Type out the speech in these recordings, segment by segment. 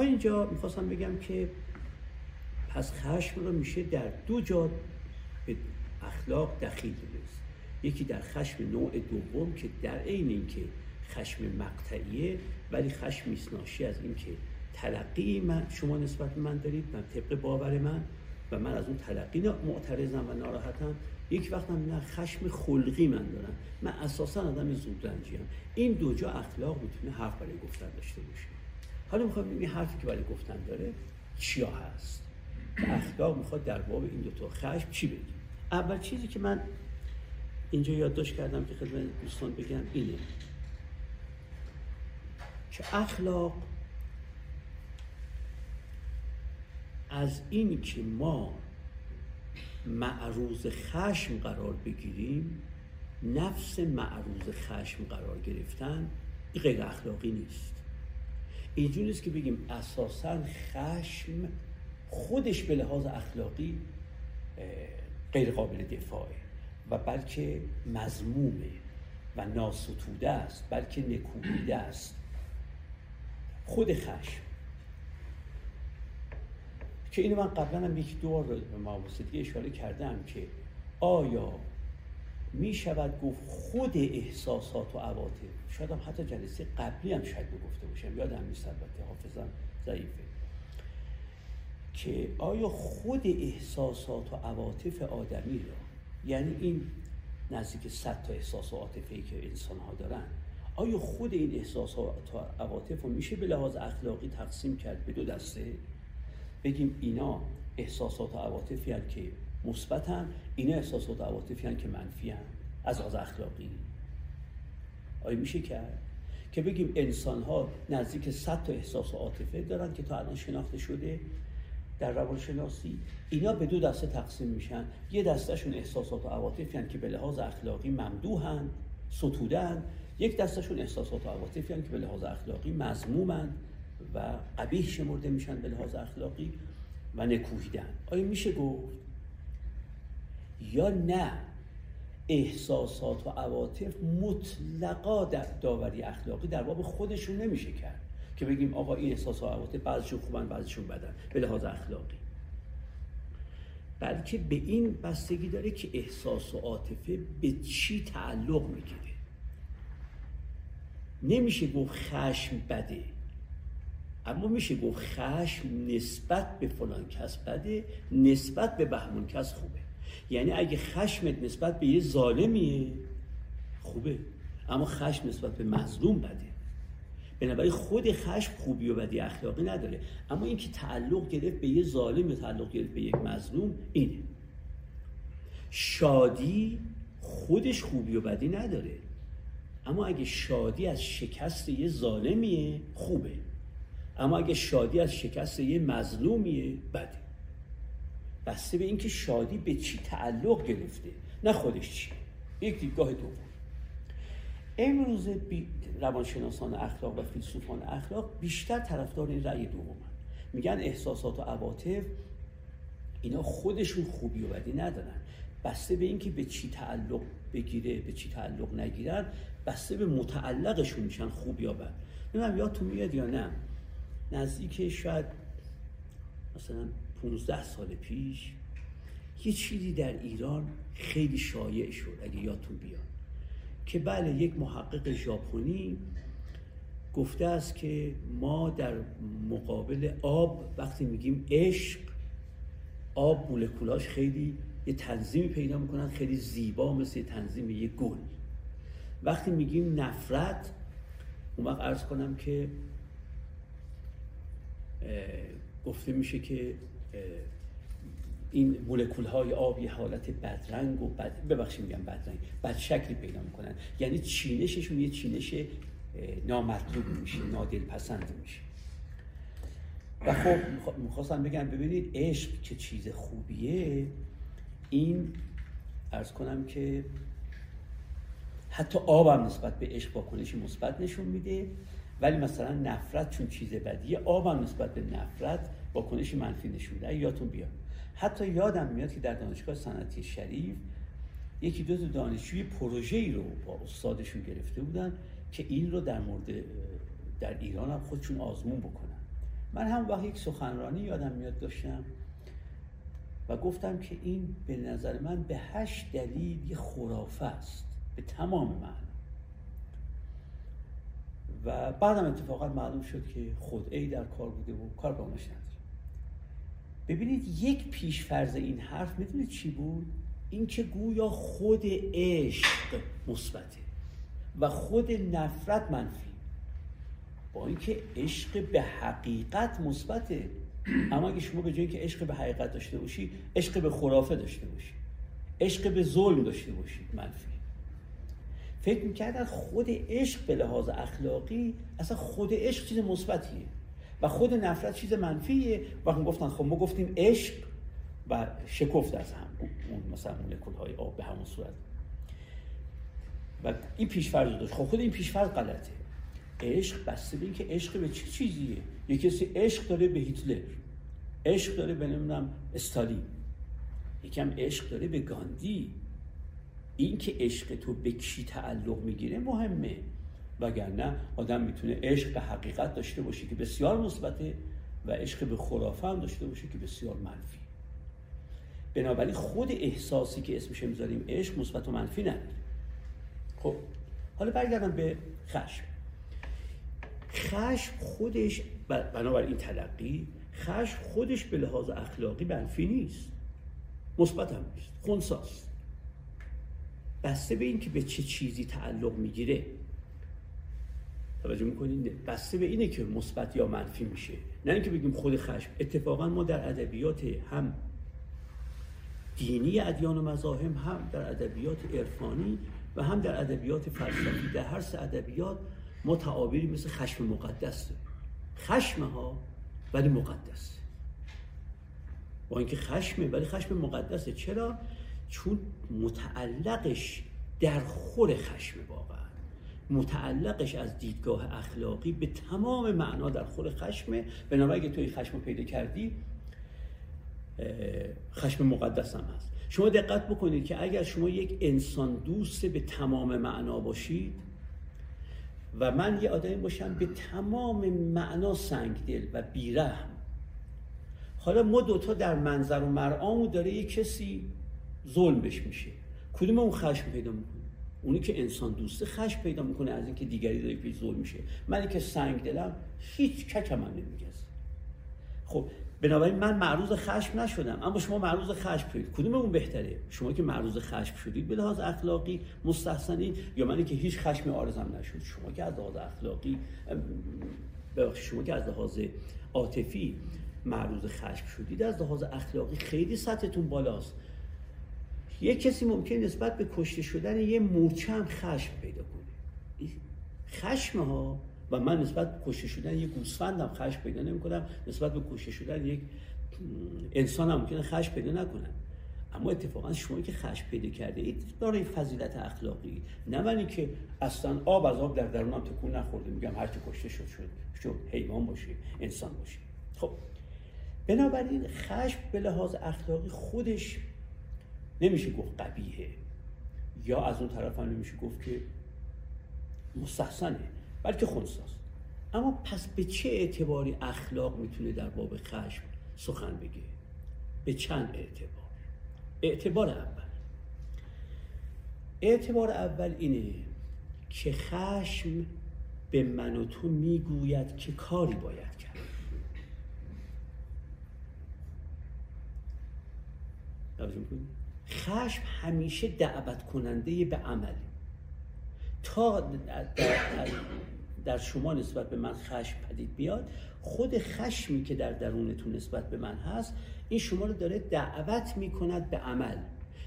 اینجا می‌خواستم بگم که پس خشم رو میشه در دو جا به اخلاق دخیل دونست. یکی در خشم نوع دوم که در عین اینکه خشم مقطعیه ولی خشم ناشی از اینکه تلقی من شما نسبت من دارید من طبق باور من و من از اون تلقی معترضم و ناراحتم. یک وقت هم نه خشم خلقی من دارم. من اساسا آدم زودرنجی هم. این دو جا اخلاق می‌تونه حرف برای گفتن داشته باشه. حالا می‌خوام این حرفی که برای گفتن داره چیا هست. اخلاق می‌خواد در باب این دو تا خشم چی بگیم اول چیزی که من اینجا یادداشت کردم که خدمت دوستان بگم اینه. که اخلاق از این که ما معروض خشم قرار بگیریم نفس معروض خشم قرار گرفتن غیر اخلاقی نیست. اینجوری نیست که بگیم اساسا خشم خودش به لحاظ اخلاقی غیر قابل دفاعه و بلکه مضمومه و ناستوده است بلکه نکوهیده است. خود خشم. که اینو من قبلا هم یک دور به مواسطی اشاره کردم که آیا می شود گفت خود احساسات و عواطف. شاید هم حتی جلسه قبلی هم شاید گفته باشم. یادم نیست البته حافظم ضعیفه. که آیا خود احساسات و عواطف آدمی را یعنی این نزدیک صد تا احساس و عاطفه که انسان ها دارن آیا خود این احساسات و عواطف رو میشه به لحاظ اخلاقی تقسیم کرد به دو دسته؟ بگیم اینا احساسات و عواطفی که مثبتن. اینا احساسات و عواطفی که منفی هن. از لحاظ اخلاقی. آیا میشه کرد؟ که بگیم انسان ها نزدیک 100 تا احساس و عاطفه دارن که تا الان شناخته شده در روانشناسی. اینا به دو دسته تقسیم میشن. یه دستهشون احساسات و عواطفی که به لحاظ اخلاقی ممدوحن ستودن یک دستشون احساسات و عواطفی که به لحاظ اخلاقی مضمومن و قبیح شمرده میشن به لحاظ اخلاقی و نکوهیدن. آیا میشه گفت؟ یا نه احساسات و عواطف مطلقا در داوری اخلاقی در باب خودشون نمیشه کرد که بگیم آقا این احساس و عواطف بعضشون خوبن بعضشون بدن به لحاظ اخلاقی. بلکه به این بستگی داره که احساس و عاطفه به چی تعلق می‌گیره. نمیشه گفت خشم بده اما میشه گفت خشم نسبت به فلان کس بده نسبت به بهمون کس خوبه. یعنی اگه خشمت نسبت به یه ظالمیه خوبه. اما خشم نسبت به مظلوم بده. بنابراین خود خشم خوبی و بدی اخلاقی نداره. اما اینکه تعلق گرفت به یه ظالم یا تعلق گرفت به یک مظلوم اینه. شادی خودش خوبی و بدی نداره. اما اگه شادی از شکست یه ظالمیه خوبه. اما اگه شادی از شکست یه مظلومیه بده. بسته به اینکه شادی به چی تعلق گرفته نه خودش چی. یک دیدگاه دوم. امروز روانشناسان اخلاق و فیلسوفان اخلاق بیشتر طرفدار این رأی دوم میگن احساسات و عواطف اینا خودشون خوبی و بدی ندارن. بسته به اینکه به چی تعلق بگیره به چی تعلق نگیرن بسته به متعلقشون میشن خوب یا بد. نمی‌دونم یادتون میاد یا نه؟ نزدیک شاید مثلا 15 سال پیش یه چیزی در ایران خیلی شایع شد اگه یادتون بیاد. که بله یک محقق ژاپنی گفته است که ما در مقابل آب وقتی میگیم عشق آب مولکولاش خیلی یه تنظیمی پیدا می‌کنن خیلی زیبا مثل تنظیم یه گل. وقتی میگیم نفرت اون وقت ارز کنم که گفته میشه که این مولکول های آب یه حالت بدرنگ و بد ببخشید میگم بدرنگ بد شکلی پیدا می‌کنن. یعنی چینششون یه چینش نامطلوب میشه نادل پسند میشه. و خب می‌خواستم بگم ببینید عشق که چیز خوبیه این ارز کنم که حتی آب هم نسبت به عشق واکنش مثبت نشون میده ولی مثلا نفرت چون چیز بدیه هم نسبت به نفرت واکنش منفی نشون میده. یادتون بیاد. حتی یادم میاد که در دانشگاه صنعتی شریف یکی دو تا دانشجوی پروژه ای رو با استادشون گرفته بودن که این رو در مورد در ایران هم خودشون آزمون بکنن. من هم وقت یک سخنرانی یادم میاد داشتم و گفتم که این به نظر من به هشت دلیل یه خرافه است. به تمام من و بعدم اتفاقا معلوم شد که خود ای در کار بوده و کار با ببینید یک پیش فرض این حرف می‌دونید چی بود؟ اینکه گویا خود عشق مثبته و خود نفرت منفی. با اینکه عشق به حقیقت مثبته اما اگه شما به جای که عشق به حقیقت داشته باشی عشق به خرافه داشته باشی. عشق به ظلم داشته باشی منفی. فکر می‌کردن خود عشق به لحاظ اخلاقی اصلا خود عشق چیز مثبتیه. و خود نفرت چیز منفیه. و هم گفتن خب ما گفتیم عشق و شکفت از هم اون مثلا مولکول های آب به همون صورت. و این پیشفرض داشت. خب خود این پیشفرض غلطه. عشق بسته به که عشق به چه چیزیه؟ یه کسی عشق داره به هیتلر. عشق داره به نمی‌دونم استالین. یکم عشق داره به گاندی. این که عشق تو به کی تعلق می‌گیره مهمه. وگرنه آدم می‌تونه عشق به حقیقت داشته باشه که بسیار مثبته و عشق به خرافه هم داشته باشه که بسیار منفی. بنابراین خود احساسی که اسمش می‌ذاریم عشق مثبت و منفی نداره خب حالا برگردم به خشم. خشم خودش بنابراین این تلقی خشم خودش به لحاظ اخلاقی منفی نیست. مثبت هم نیست خونساست. بسته به اینکه به چه چیزی تعلق می‌گیره. توجه می‌کنید بسته به اینه که مثبت یا منفی میشه. نه اینکه بگیم خود خشم. اتفاقا ما در ادبیات هم دینی ادیان و مذاهب هم در ادبیات عرفانی و هم در ادبیات فلسفی. در هر سه ادبیات ما تعابیری مثل خشم مقدس داریم. خشم ها ولی مقدس. با اینکه خشمه ولی خشم مقدسه. چرا؟ چون متعلقش در خور خشم واقعا متعلقش از دیدگاه اخلاقی به تمام معنا در خور خشمه بنابراین اگه توی خشم پیدا کردی خشم مقدس هم هست. شما دقت بکنید که اگر شما یک انسان دوست به تمام معنا باشید و من یه آدمی باشم به تمام معنا سنگدل و بیرحم حالا ما دوتا در منظر و مرعامو داره یه کسی ظلمش میشه. کدوم اون خشم پیدا می‌کنه؟ اونی که انسان دوسته خشم پیدا می‌کنه از اینکه دیگری داره پیش ظلم میشه. من که سنگ دلم هیچ ککم من نمیگز خب بنابراین من معروض خشم نشدم اما شما معروض خشم شدید. کدوم اون بهتره؟ شما که معروض خشم شدید به لحاظ اخلاقی مستحسنید یا منی که هیچ خشمی آرزم نشد؟ شما که از لحاظ اخلاقی شما که از لحاظ عاطفی معروض خشم شدید از لحاظ اخلاقی خیلی سطحتون بالاست. یه کسی ممکن نسبت به کشته شدن یه مورچه هم خشم پیدا کنه. خشم ها و من نسبت به کشته شدن یه گوسفندم خشم پیدا نمی کنم نسبت به کشته شدن یک انسان هم ممکنه خشم پیدا نکنم اما اتفاقا شما که خشم پیدا کرده اید داره فضیلت اخلاقی. نه من که اصلا آب از آب در درونم تکون نخورده میگم هر کشته شد شد شد حیوان باشه انسان باشه. خب بنابراین خشم به لحاظ اخلاقی خودش نمیشه گفت قبیهه یا از اون طرف هم نمیشه گفت که مستحسنه بلکه خونساست اما پس به چه اعتباری اخلاق می‌تونه در باب خشم سخن بگه؟ به چند اعتبار؟ اعتبار اول. اعتبار اول اینه که خشم به من و تو می‌گوید که کاری باید کرد. خشم همیشه دعوت کننده به عمل. تا در شما نسبت به من خشم پدید بیاد خود خشمی که در درونتون نسبت به من هست این شما رو داره دعوت می‌کند به عمل.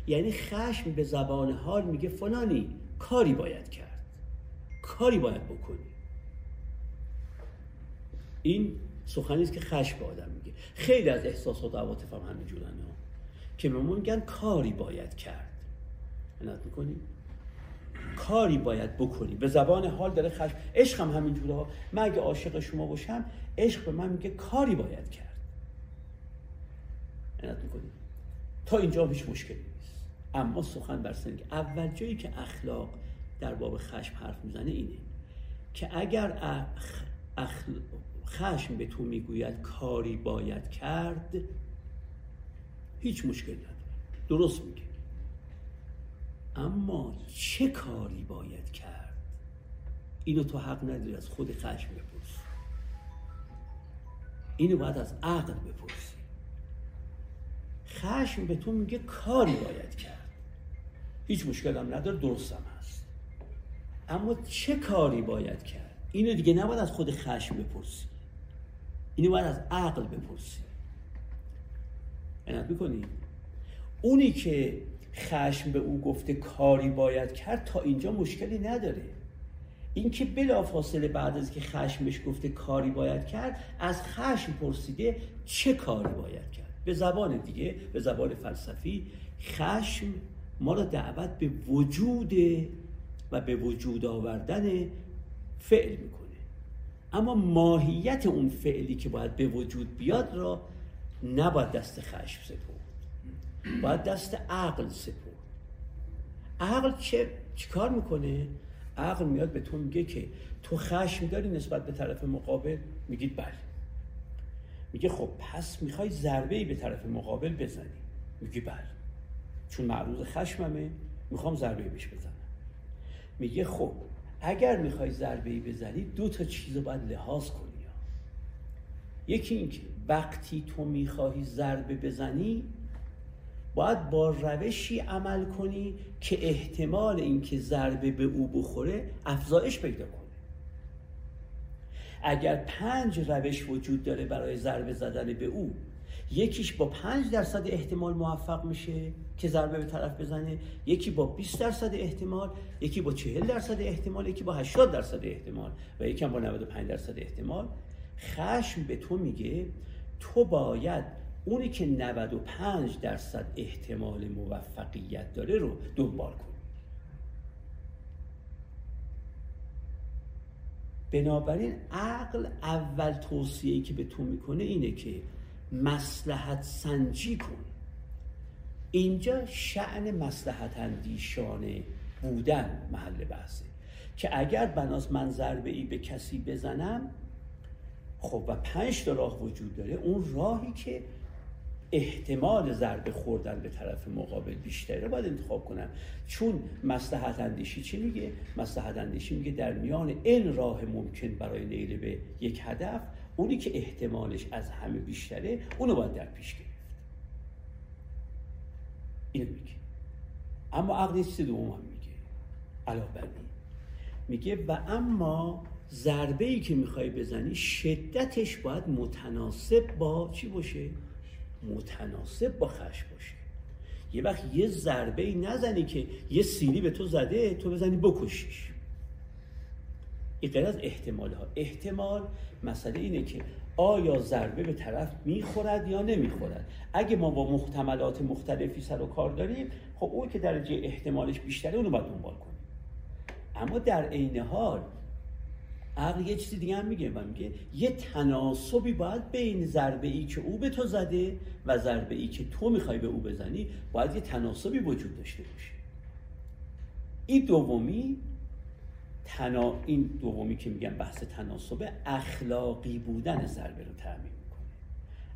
یعنی خشم به زبان حال میگه فلانی کاری باید کرد. کاری باید بکنی. این سخنی است که خشم به آدم میگه. خیلی از احساسات و عواطف هم همین که به میگن کاری باید کرد. عنایت می‌کنی؟ کاری باید بکنی. به زبان حال داره خشم عشق هم همین جوره ها من اگه عاشق شما باشم عشق به من میگه کاری باید کرد. عنایت می‌کنی؟ تا اینجا هیچ مشکلی نیست. اما سخن بر که اول جایی که اخلاق در باب خشم حرف می‌زنه اینه که اگر خشم به تو می‌گوید کاری باید کرد هیچ مشکل نداره. درست میگه اما چه کاری باید کرد؟ اینو تو حق نداری از خود خشم بپرس اینو باید از عقل بپرسی. خشم به تو میگه کاری باید کرد. هیچ مشکل هم نداره درستم هست. اما چه کاری باید کرد؟ اینو دیگه نباید از خود خشم بپرسی. اینو باید از عقل بپرسی. عنایت می‌کنی. اونی که خشم به او گفته کاری باید کرد تا اینجا مشکلی نداره. اینکه بلافاصله بعد از که خشمش گفته کاری باید کرد از خشم پرسیده چه کاری باید کرد؟ به زبان دیگه به زبان فلسفی خشم ما را دعوت به وجود و به وجود آوردن فعل می‌کنه. اما ماهیت اون فعلی که باید به وجود بیاد را نباید دست خشم سپرد. باید دست عقل سپرد. عقل چه کار می‌کنه؟ عقل میاد به تو میگه که تو خشم داری نسبت به طرف مقابل میگید بله. میگه خب پس می‌خوای ضربه ای به طرف مقابل بزنی. میگی بله. چون معروض خشممه می‌خوام ضربه بهش بزنم. میگه خب اگر می‌خوای ضربه ای بزنی دو تا چیز باید لحاظ کنی. یکی اینکه وقتی تو می‌خواهی ضربه بزنی باید با روشی عمل کنی که احتمال اینکه ضربه به او بخوره افزایش پیدا کنه. اگر پنج روش وجود داره برای ضربه زدن به او یکیش با پنج درصد احتمال موفق میشه که ضربه به طرف بزنه یکی با 20 درصد احتمال یکی با 40 درصد احتمال یکی با 80 درصد احتمال و یکی هم با 95 درصد احتمال. خشم به تو میگه تو باید اونی که 95 درصد احتمال موفقیت داره رو دنبال کن. بنابراین عقل اول توصیه که به تو می‌کنه اینه که مسلحت سنجی کن. اینجا شعن مسلحت اندیشانه بودن محل بحثه. که اگر بناس من ضربه ای به کسی بزنم خب و پنج تا راه وجود داره. اون راهی که احتمال ضربه خوردن به طرف مقابل بیشتره باید انتخاب کنم چون مسلحت اندیشی چی میگه؟ مسلحت اندیشی میگه در میان این راه ممکن برای نیل به یک هدف اونی که احتمالش از همه بیشتره اونو باید در پیش گرفت. اینو میگه. اما عقل چیز دوم هم میگه. علاوه میگه و اما ضربه ای که می‌خوای بزنی شدتش باید متناسب با چی باشه؟ متناسب با خش باشه. یه وقت یه ضربه ای نزنی که یه سیلی به تو زده تو بزنی بکشیش. این غیر از احتمال ها احتمال مسئله اینه که آیا ضربه به طرف می‌خورد یا نمی‌خورد. اگه ما با محتملات مختلفی سر و کار داریم خب اون که درجه احتمالش بیشتره اونو باید دنبال کنیم. اما در عین حال عقل یه چیزی دیگه هم میگه و میگه یه تناسبی باید بین ضربه ای که او به تو زده و ضربه ای که تو می‌خوای به او بزنی باید یه تناسبی وجود داشته باشه. این دومی تنا... این دومی که میگم بحث تناسب اخلاقی بودن ضربه رو تعمین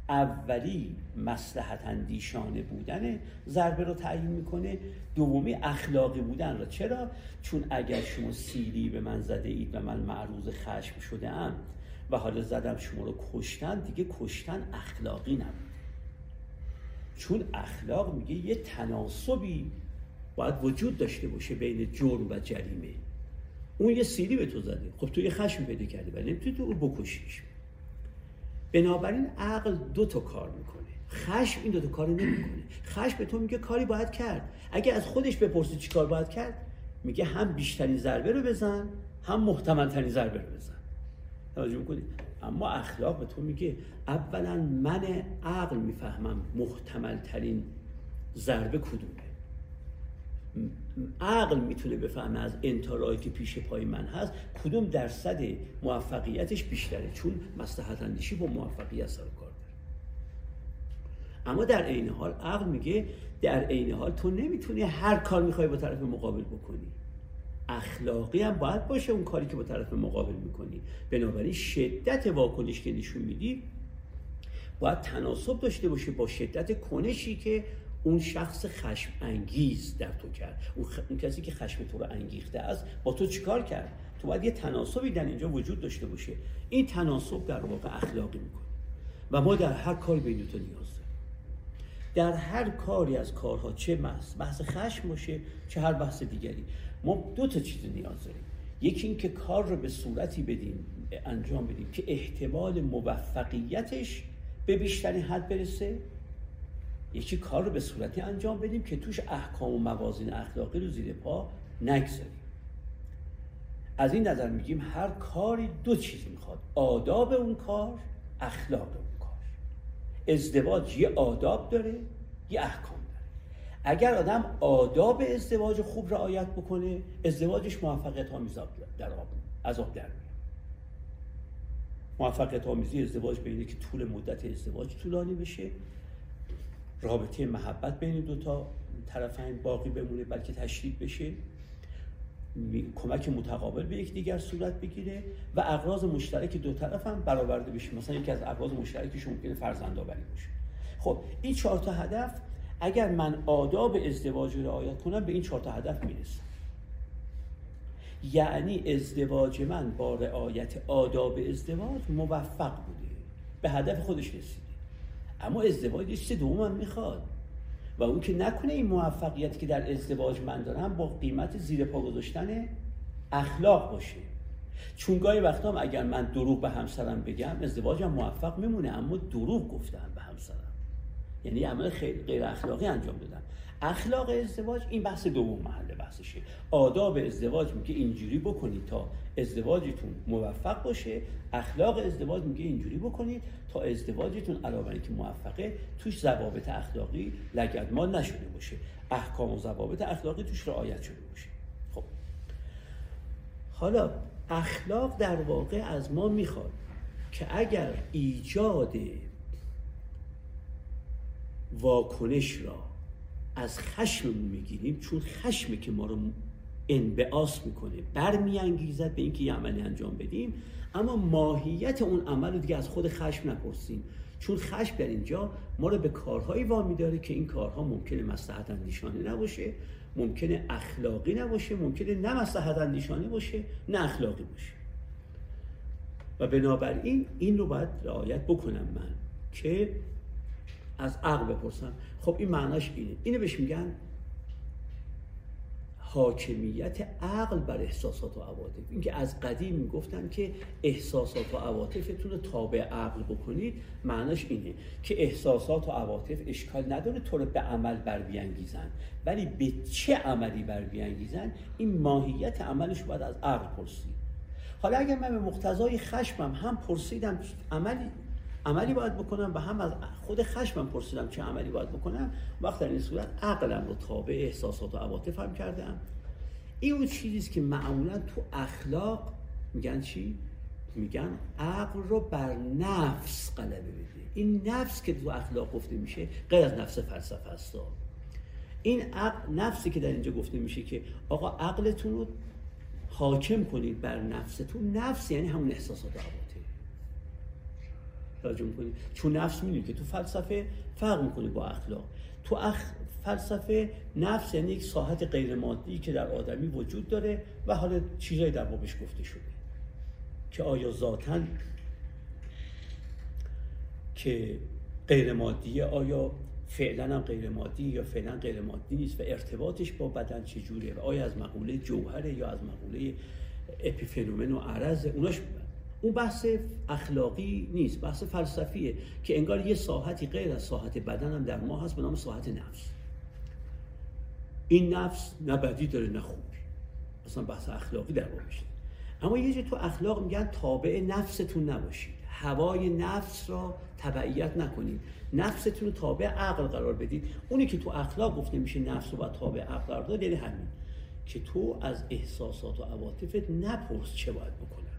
اولی مسلحت اندیشانه بودن ضربه رو تعیین می‌کنه. دومی اخلاقی بودن را. چرا؟ چون اگر شما سیلی به من زده اید و من معروض خشم شده ام و حالا زدم شما رو کشتن دیگه کشتن اخلاقی نبود. چون اخلاق میگه یه تناسبی باید وجود داشته باشه بین جرم و جریمه. اون یه سیلی به تو زده. خب تو یه خشم پیدا کردی ولی نمی‌تونی تو رو بکشیش. بنابراین عقل دو تا کار می‌کنه. خشم این دو تا کار نمی‌کنه. خشم به تو میگه کاری باید کرد. اگه از خودش بپرسی چی کار باید کرد میگه هم بیشترین ضربه رو بزن هم محتمل ترین ضربه رو بزن. توجه می‌کنید اما اخلاق به تو میگه اولا من عقل می‌فهمم محتمل ترین ضربه کدومه. عقل می‌تونه بفهمه از انتارایی که پیش پای من هست کدوم درصد موفقیتش بیشتره؟ چون مصلحت اندیشی با موفقیت سر کار داره. اما در عین حال عقل میگه در عین حال تو نمی‌تونی هر کار می‌خوای با طرف مقابل بکنی. اخلاقی هم باید باشه اون کاری که با طرف مقابل می‌کنی. بنابراین شدت واکنش که نشون میدی باید تناسب داشته باشه با شدت کنشی که اون شخص خشم انگیز در تو کرد. اون, کسی که خشم تو رو انگیخته است با تو چیکار کرد؟ تو باید یه تناسبی در اینجا وجود داشته باشه. این تناسب در واقع اخلاقی می‌کنه. و ما در هر کاری به تو نیاز داریم. در هر کاری از کارها چه بحث بحث خشم باشه چه هر بحث دیگری. ما دو تا چیز نیاز داریم. یکی اینکه کار رو به صورتی بدیم انجام بدیم که احتمال موفقیتش به بیشترین حد برسه. یکی کار رو به صورتی انجام بدیم که توش احکام و موازین اخلاقی رو زیر پا نگذاریم. از این نظر میگیم هر کاری دو چیز می‌خواد. آداب اون کار اخلاق اون کار. ازدواج یه آداب داره یه احکام داره. اگر آدم آداب ازدواج خوب رعایت بکنه ازدواجش موفقیت آمیز در آب از آب در موفقیت آمیزی ازدواج بینه که طول مدت ازدواج طولانی بشه. رابطه محبت بین دو تا طرفین باقی بمونه بلکه تشدید بشه کمک متقابل به یکدیگر صورت بگیره و اقراض مشترک دو طرف هم برآورده بشه. مثلا یکی از اقراض مشترکش ممکنه فرزند آوری باشه. خب این چهار تا هدف اگر من آداب ازدواج رو رعایت کنم به این چهار تا هدف می‌رسم. یعنی ازدواج من با رعایت آداب ازدواج موفق بوده. به هدف خودش رسیده اما ازدواج چیز دوم می‌خواد؟ و اون که نکنه این موفقیتی که در ازدواج من دارم با قیمت زیر پا گذاشتن اخلاق باشه. چون گاهی وقتا هم اگر من دروغ به همسرم بگم ازدواجم موفق میمونه اما دروغ گفتم به همسرم. یعنی عمل خیلی غیر اخلاقی انجام دادم. اخلاق ازدواج این بحث دوم محل بحثشه. آداب ازدواج میگه اینجوری بکنید تا ازدواجتون موفق باشه. اخلاق ازدواج میگه اینجوری بکنید تا ازدواجتون علاوه که موفقه توش ضوابط اخلاقی لگدمال نشده باشه. احکام و ضوابط اخلاقی توش رعایت شده باشه. خب. حالا اخلاق در واقع از ما می‌خواد که اگر ایجاد واکنش را از خشممون می‌گیریم چون خشمه که ما رو انبعاث می‌کنه. برمیانگیزد به اینکه یه عملی انجام بدیم. اما ماهیت اون عمل رو دیگه از خود خشم نپرسیم. چون خشم در اینجا ما رو به کارهایی وامی داره که این کارها ممکنه مصلحت اندیشانه نباشه ممکنه اخلاقی نباشه ممکنه نه مصلحت اندیشانه باشه نه اخلاقی باشه. و بنابراین این رو باید رعایت بکنم من که از عقل بپرسم. خب این معناش اینه. اینو بهش میگن حاکمیت عقل بر احساسات و عواطف. اینکه از قدیم می‌گفتن که احساسات و عواطفتون رو تابع عقل بکنید معناش اینه که احساسات و عواطف اشکال نداره تو رو به عمل بر بیانگیزن ولی به چه عملی بر بیانگیزن این ماهیت عملش باید از عقل پرسید. حالا اگر من به مقتضای خشمم هم پرسیدم عملی عملی باید بکنم و هم از خود خشمم پرسیدم چه عملی باید بکنم. وقت در این صورت عقلم رو تابع احساسات و عواطف هم کردم. این اون چیزیست که معمولا تو اخلاق میگن چی؟ میگن عقل رو بر نفس غلبه بده. این نفس که تو اخلاق گفته میشه غیر از نفس فلسفه است. این عقل نفسی که در اینجا گفته میشه که آقا عقلتون رو حاکم کنید بر نفستون. نفس یعنی همون احساسات و عواطف. توجه می‌کنی. چون نفس می‌دونی که تو فلسفه فرق می‌کنه با اخلاق. تو اخ... فلسفه نفس یعنی یک ساحت غیر مادی که در آدمی وجود داره و حالا چیزایی در بابش گفته شده. که آیا ذاتا که غیر مادیه آیا فعلا هم غیر مادی یا فعلا غیر مادی نیست و ارتباطش با بدن چجوره و آیا از مقوله جوهره یا از مقوله اپیفنومن و عرض اوناش اون بحث اخلاقی نیست بحث فلسفیه که انگار یه ساحتی غیر از ساحت بدن هم در ما هست به نام ساحت نفس. این نفس نه بدی داره نه خوبی. اصلا بحث اخلاقی در بابش اما یه جا تو اخلاق میگن تابع نفستون نباشید. هوای نفس را تبعیت نکنید. نفستون رو تابع عقل قرار بدید. اونی که تو اخلاق گفته میشه نفس رو باید تابع عقل قرار داد یعنی همین. که تو از احساسات و عواطفت نپرس چه باید بکنی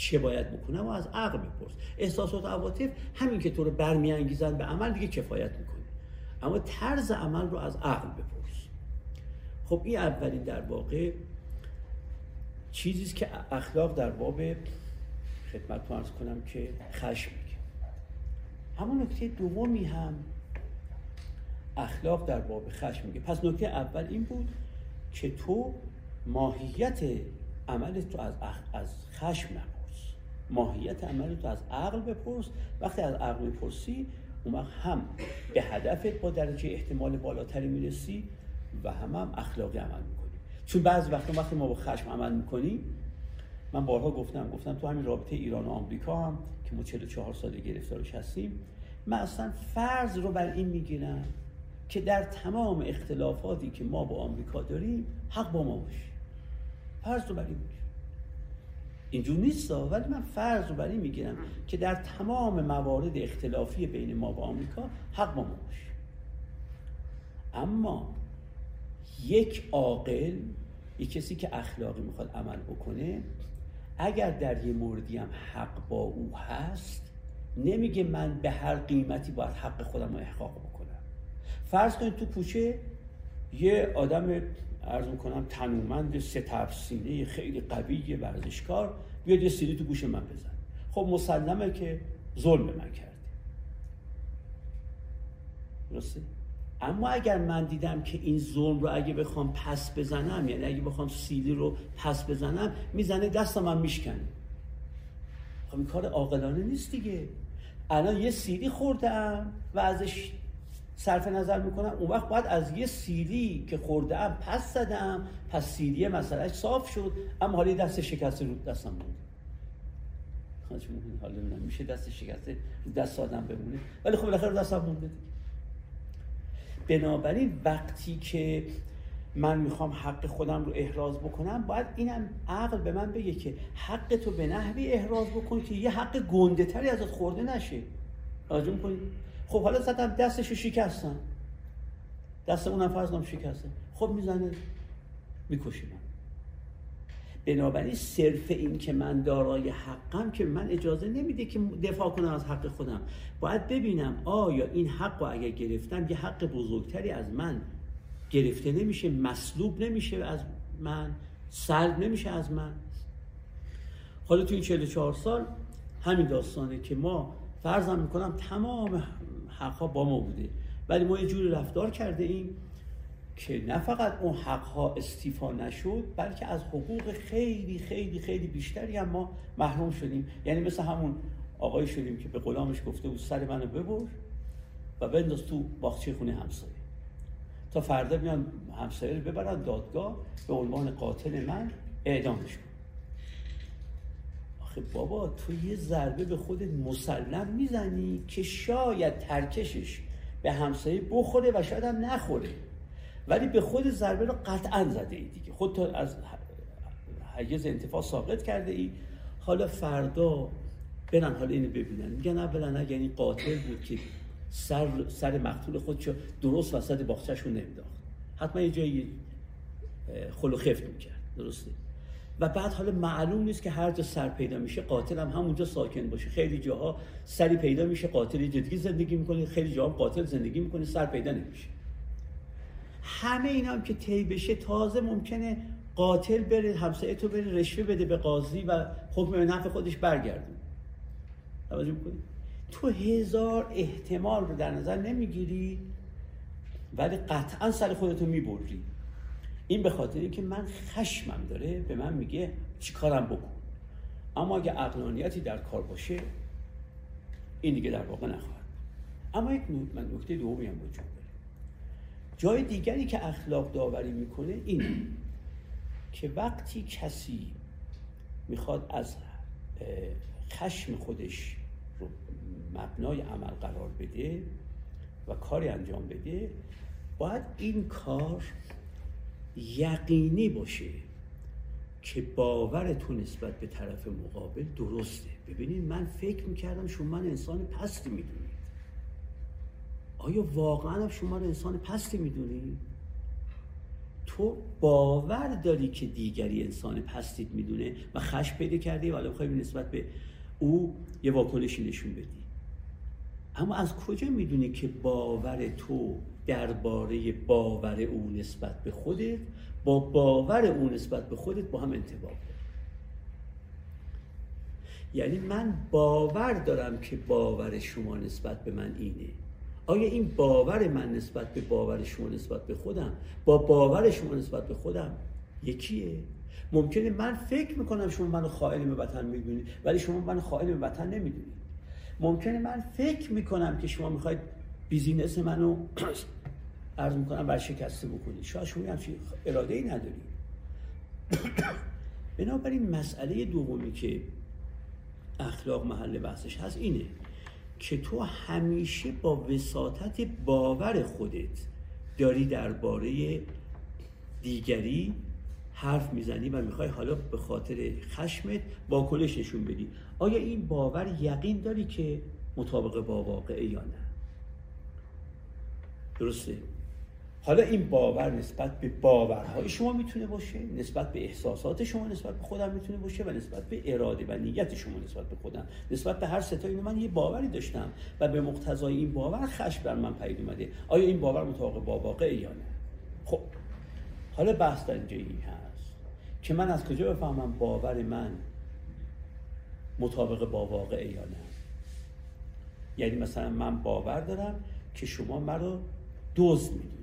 چه باید بکنم و از عقل بپرس احساسات و عواطف همین که تو رو برمیانگیزن به عمل دیگه کفایت می‌کنه. اما طرز عمل رو از عقل بپرس. خب این اولین در واقع چیزی که اخلاق در باب خدمت ارز کنم که خشم میگه. همون نکته دومی هم اخلاق در باب خشم میگه. پس نکته اول این بود که تو ماهیت عمل تو از, از خشم نپرس ماهیت عمل تو از عقل بپرس. وقتی از عقل می‌پرسی اون وقت هم به هدفت با درجه احتمال بالاتری می‌رسی و هم هم اخلاقی عمل می‌کنی. چون بعضی وقتا وقتی ما با خشم عمل می‌کنیم من بارها گفتم گفتم تو همین رابطه ایران و آمریکا هم که ما 44 سال گرفتارش هستیم من اصلا فرض رو بر این می‌گیرم که در تمام اختلافاتی که ما با آمریکا داریم حق با ما باشه. فرض رو بر این می‌گیرم. اینجور نیست ولی من فرض رو بر این می‌گیرم که در تمام موارد اختلافی بین ما و آمریکا حق با ما باشه. اما یک عاقل یک کسی که اخلاقی می‌خواد عمل بکنه اگر در یه موردی هم حق با او هست نمیگه من به هر قیمتی باید حق خودم رو احقاق بکنم. فرض کنید تو کوچه یه آدم ارز می‌کنم تنومند سه سینه خیلی قوی ورزشکار. بیاد یه تو گوش من بزن. خب مسلمه که ظلم من کرده. درسته؟ اما اگر من دیدم که این ظلم رو اگه بخوام پس بزنم یعنی اگه بخوام سیلی رو پس بزنم می‌زنه دست من میشکنه. خب این کار عاقلانه نیست دیگه. الان یه سیلی خوردم و ازش صرف نظر می‌کنم اون وقت باید از یه سیلی که خوردم پس زدم پس سیلی مسئله صاف شد اما حالا دست شکسته رو دستم بود. حالا میشه دست شکسته رو دست آدم بمونه؟ ولی خب بالاخره دستم مونده بنابراین وقتی که من می‌خوام حق خودم رو احراز بکنم باید اینم عقل به من بگه که حق تو به نحوی احراز بکن که یه حق گنده تری ازت خورده نشه. راجع می‌کنی؟ خب حالا زدم دستش رو شکستم دست اونم فرض شکسته خب می‌زنه من بنابراین صرف این که من دارای حقم که من اجازه نمیده که دفاع کنم از حق خودم. باید ببینم آیا این حق رو اگر گرفتم یه حق بزرگتری از من گرفته نمیشه مسلوب نمیشه از من سلب نمیشه از من؟ حالا تو این 44 سال همین داستانه که ما فرضم می‌کنم تمام حقها با ما بوده. ولی ما یه جوری رفتار کرده ایم که نه فقط اون حقها استیفا نشد بلکه از حقوق خیلی خیلی خیلی بیشتری هم ما محروم شدیم. یعنی مثل همون آقای شدیم که به غلامش گفته بود سر منو ببر و بنداز تو باغچه خونه همسایه. تا فردا بیان همسایه رو ببرن دادگاه به عنوان قاتل من اعدامش کن آخه بابا تو یه ضربه به خودت مسلم می‌زنی که شاید ترکشش به همسایه بخوره و شاید هم نخوره. ولی به خود ضربه رو قطعا زده ای دیگه. خود تو از حیز انتفاع ساقط کرده ای. حالا فردا برن حالا اینو ببینن. میگن اولا اگر این قاتل بود که سر, سر مقتول خودشو درست وسط باخچهشو نمیداخت حتما یه جایی خلو خفت می‌کرد. درسته؟ و بعد حالا معلوم نیست که هر جا سر پیدا میشه قاتل هم همونجا ساکن باشه. خیلی جاها سری پیدا میشه قاتل جدگی زندگی می‌کنه خیلی جاها قاتل زندگی می‌کنه سر پیدا نمیشه. همه اینا هم که طی بشه تازه ممکنه قاتل بره همسایه تو بره رشوه بده به قاضی و حکم به نفع خودش برگردون توجه می‌کنی؟ تو هزار احتمال رو در نظر نمی‌گیری ولی قطعا سر خودتو می‌بری این به خاطر که من خشمم داره به من میگه چی کارم بکن. اما اگه اقلانیتی در کار باشه این دیگه در واقع نخواهد. اما یک من نکته دومی هم وجود داره. جای دیگری که اخلاق داوری می‌کنه این که وقتی کسی می‌خواد از خشم خودش رو مبنای عمل قرار بده و کاری انجام بده باید این کار یقینی باشه که باور تو نسبت به طرف مقابل درسته. ببینید من فکر می‌کردم شما من انسان پستی می‌دونید. آیا واقعا شما رو انسان پستی می‌دونید؟ تو باور داری که دیگری انسان پستیت می‌دونه و خشم پیدا کردی ولی بخوای نسبت به او یه واکنشی نشون بدی. اما از کجا می‌دونی که باور تو درباره باور او نسبت به خودت با باور او نسبت به خودت با هم انتباق داره یعنی من باور دارم که باور شما نسبت به من اینه. آیا این باور من نسبت به باور شما نسبت به خودم؟ با باور شما نسبت به خودم یکیه. ممکنه من فکر می‌کنم شما منو خائن به وطن می‌دونید ولی شما منو خائن به وطن نمی‌دونید. ممکنه من فکر می‌کنم که شما می‌خواید بیزینس منو عرض می‌کنم برشکسته بکنید. شاید شما همچین اراده ای ندارید. بنابراین مسئله دومی که اخلاق محل بحثش هست اینه که تو همیشه با وساطت باور خودت داری درباره دیگری حرف می‌زنی و می‌خوای حالا به خاطر خشمت واکنش نشون بدی. آیا این باور یقین داری که مطابق با واقعه یا نه؟ درسته؟ حالا این باور نسبت به باورهای شما می‌تونه باشه نسبت به احساسات شما نسبت به خودم می‌تونه باشه و نسبت به اراده و نیت شما نسبت به خودم. نسبت به هر ستایی من یه باوری داشتم و به مقتضای این باور خشم بر من پدید اومده. آیا این باور مطابق با واقع یا نه؟ خب حالا بحث در اینجا این هست که من از کجا بفهمم باور من مطابق با واقع یا نه؟ یعنی مثلا من باور دارم که شما مرا دوز می‌دید.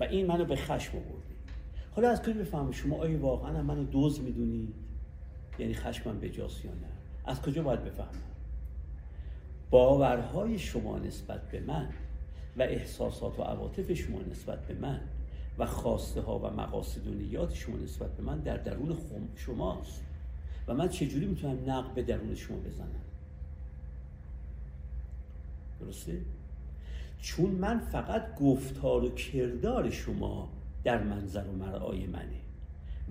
و این منو به خشم آورده حالا از کجا بفهمم شما آیا واقعا منو دوز می‌دونید یعنی خشمم به جاست یا نه؟ از کجا باید بفهمم؟ باورهای شما نسبت به من و احساسات و عواطف شما نسبت به من و خواسته ها و مقاصد و نیات شما نسبت به من در درون شماست. و من چجوری می‌تونم نقب به درون شما بزنم؟ درسته؟ چون من فقط گفتار و کردار شما در منظر و مرعای منه.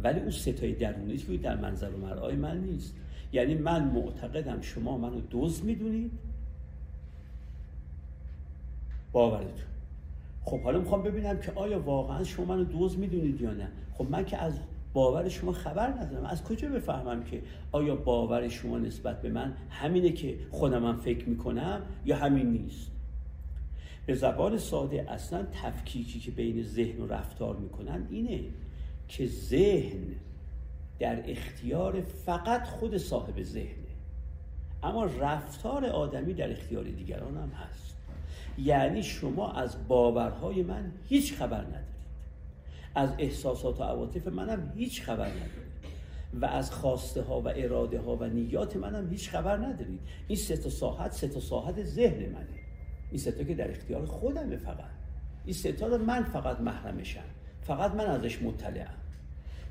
ولی اون ستای درونی که در منظر و مرعای من نیست. یعنی من معتقدم شما منو دوز می‌دونید. باورتون. خب حالا می‌خوام ببینم که آیا واقعا شما منو دوز می‌دونید یا نه. خب من که از باور شما خبر ندارم. از کجا بفهمم که آیا باور شما نسبت به من همینه که خودم من فکر می‌کنم یا همین نیست؟ به زبان ساده اصلا تفکیکی که بین ذهن و رفتار می‌کنن اینه که ذهن در اختیار فقط خود صاحب ذهنه. اما رفتار آدمی در اختیار دیگران هم هست. یعنی شما از باورهای من هیچ خبر ندارید. از احساسات و عواطف منم هیچ خبر ندارید. و از خواسته ها و اراده ها و نیات منم هیچ خبر ندارید. این سه تا ساحت سه تا ساحت ذهن منه. این ستا که در اختیار خودمه فقط. این ستا رو من فقط محرمشم. فقط من ازش مطلعم.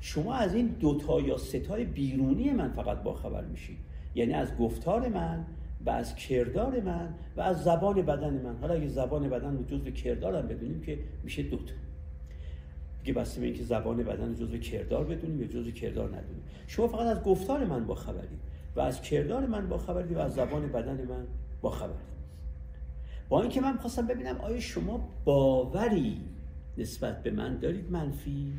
شما از این دوتا یا ستای بیرونی من فقط باخبر میشید یعنی از گفتار من و از کردار من و از زبان بدن من. حالا اگه زبان بدن رو جزو کردارم بدونیم که میشه دوتا دیگه بسته به اینکه زبان بدن جزو کردار بدونیم یا جزو کردار ندونیم. شما فقط از گفتار من با و از کردار من با و از زبان بدن من با با اینکه من خواستم ببینم آیا شما باوری نسبت به من دارید منفی؟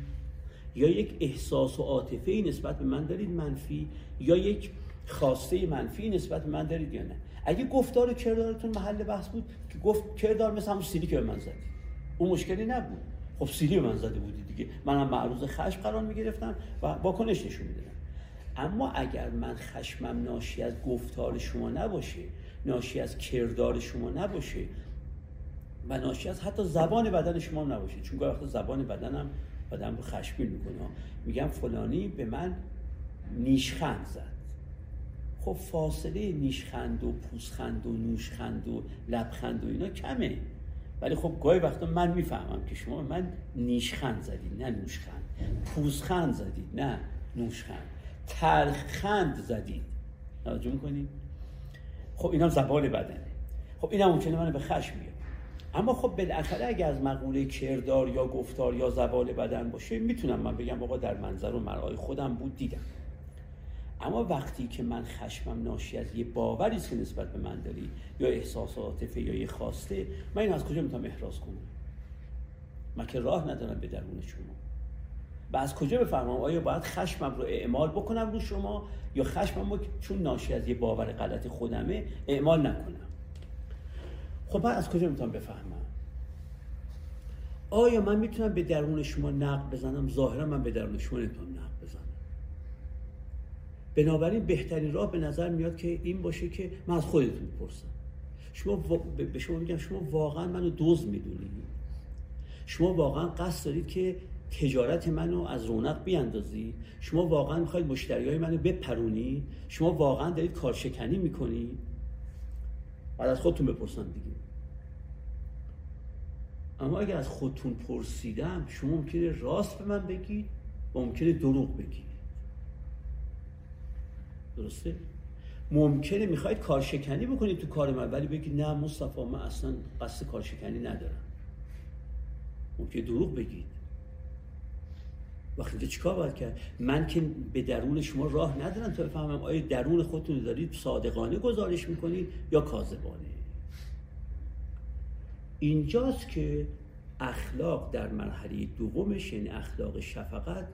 یا یک احساس و عاطفه نسبت به من دارید منفی؟ یا یک خواسته منفی نسبت به من دارید یا نه؟ اگه گفتار و کردارتون محل بحث بود که گفت کردار مثل همون سیلی که به من زدی اون مشکلی نبود. خب سیلی به من زده بودی دیگه. منم معروض خشم قرار می‌گرفتم و واکنش نشون می‌دادم. اما اگر من خشمم ناشی از گفتار شما نباشه ناشی از کردار شما نباشه و ناشی از حتی زبان بدن شما نباشه. چون وقت زبان بدنم بدن رو خشمگین می‌کنه. میگم فلانی به من نیشخند زد. خب فاصله نیشخند و پوسخند و نوشخند و لبخند و اینا کمه. ولی خب گاهی وقتا من می‌فهمم که شما من نیشخند زدید نه نوشخند. پوزخند زدید نه نوشخند. تلخخند زدید توجه می‌کنید خب اینا زبان بدنه. خب اینا ممکنه منو به خشم بیاره. اما خب بالاخره اگه از مقوله کردار یا گفتار یا زبان بدن باشه می‌تونم من بگم آقا در منظر و مرای خودم بود دیدم. اما وقتی که من خشمم ناشی از یه باوری که نسبت به من داری یا احساسات یا یه خواسته من این از کجا می‌تونم احراز کنم؟ من که راه ندارم به درون شما. و از کجا بفهمم؟ آیا باید خشمم رو اعمال بکنم رو شما یا خشمم رو چون ناشی از یه باور غلط خودمه اعمال نکنم؟ خب بعد از کجا می‌تونم بفهمم؟ آیا من می‌تونم به درون شما نقد بزنم؟ ظاهرا من به درون شما نمی‌تونم نقد بزنم. بنابراین بهترین راه به نظر میاد که این باشه که من از خودتون بپرسم شما به شما میگم شما واقعا منو دوز می‌دونید. شما واقعا قصد دارید که تجارت منو از رونق بیاندازی. شما واقعا می‌خواید مشتری های منو بپرونی؟ شما واقعا دارید کارشکنی می‌کنی؟ بعد از خودتون بپرسم دیگه. اما اگر از خودتون پرسیدم شما ممکنه راست به من بگید و ممکنه دروغ بگید. درسته؟ ممکنه می‌خواید کارشکنی بکنید تو کار من ولی بگید نه مصطفی من اصلا قصد کارشکنی ندارم. ممکنه دروغ بگید. وقتی چیکار باید کرد؟ من که به درون شما راه ندارم تا بفهمم آیا درون خودتون دارید صادقانه گزارش می‌کنید یا کاذبانه؟ اینجاست که اخلاق در مرحله دومش یعنی اخلاق شفقت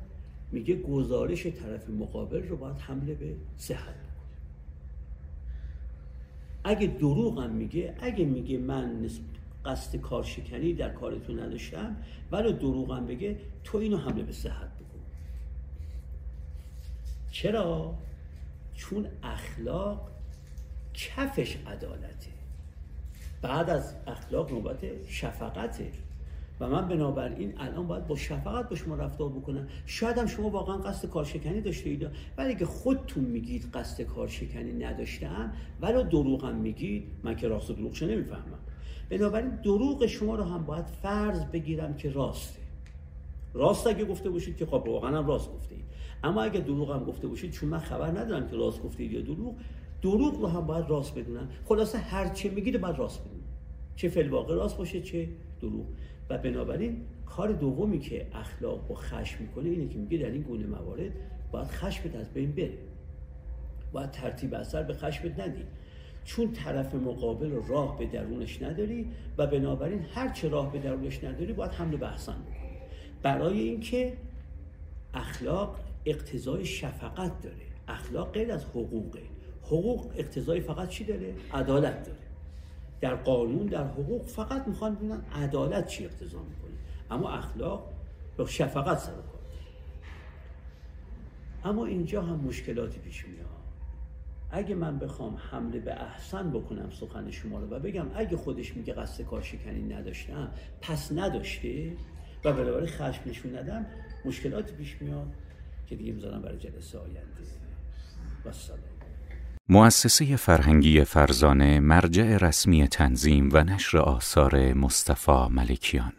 میگه گزارش طرف مقابل رو باید حمله به صحت اگه دروغ هم میگه اگه میگه من قصد کارشکنی در کارتون نداشتم ولی دروغ هم بگه تو اینو حمله به صحت بکن. چرا؟ چون اخلاق کفش عدالته. بعد از اخلاق نوبت شفقته. و من بنابراین الان باید با شفقت با شما رفتار بکنم. شاید هم شما واقعا قصد کارشکنی داشته اید ولی اگه خودتون میگید قصد کارشکنی نداشتم ولی دروغم میگید من که راست و دروغش نمی‌فهمم. بنابراین دروغ شما رو هم باید فرض بگیرم که راسته. راست اگه گفته باشید که خب واقعا هم راست گفته اید اما اگه دروغ هم گفته باشید چون من خبر ندارم که راست گفته اید یا دروغ دروغ رو هم باید راست بدونم. خلاصه هر چه میگید باید راست بدونم. چه فعل واقع راست باشه چه دروغ. و بنابراین کار دومی که اخلاق با خشم می‌کنه اینه که میگه در این گونه موارد باید خشمت از بین بره. باید ترتیب اثر به خشمت ندی. چون طرف مقابل راه به درونش نداری و بنابراین هر چه راه به درونش نداری باید حمله به احسان بکنی. برای اینکه اخلاق اقتضای شفقت داره. اخلاق غیر از حقوقه حقوق اقتضای فقط چی داره؟ عدالت داره. در قانون در حقوق فقط می‌خوان ببینن عدالت چی اقتضا می‌کنه. اما اخلاق با شفقت سر اما اینجا هم مشکلاتی پیش میاد. اگه من بخوام حمله به احسن بکنم سخن شما رو و بگم اگه خودش میگه قصد کار شکنی نداشتم پس نداشته و بنابراین خشم نشون ندم مشکلاتی پیش میاد که دیگه می‌ذارم برای جلسه آینده. و سلام مؤسسه فرهنگی فرزانه مرجع رسمی تنظیم و نشر آثار مصطفی ملکیان.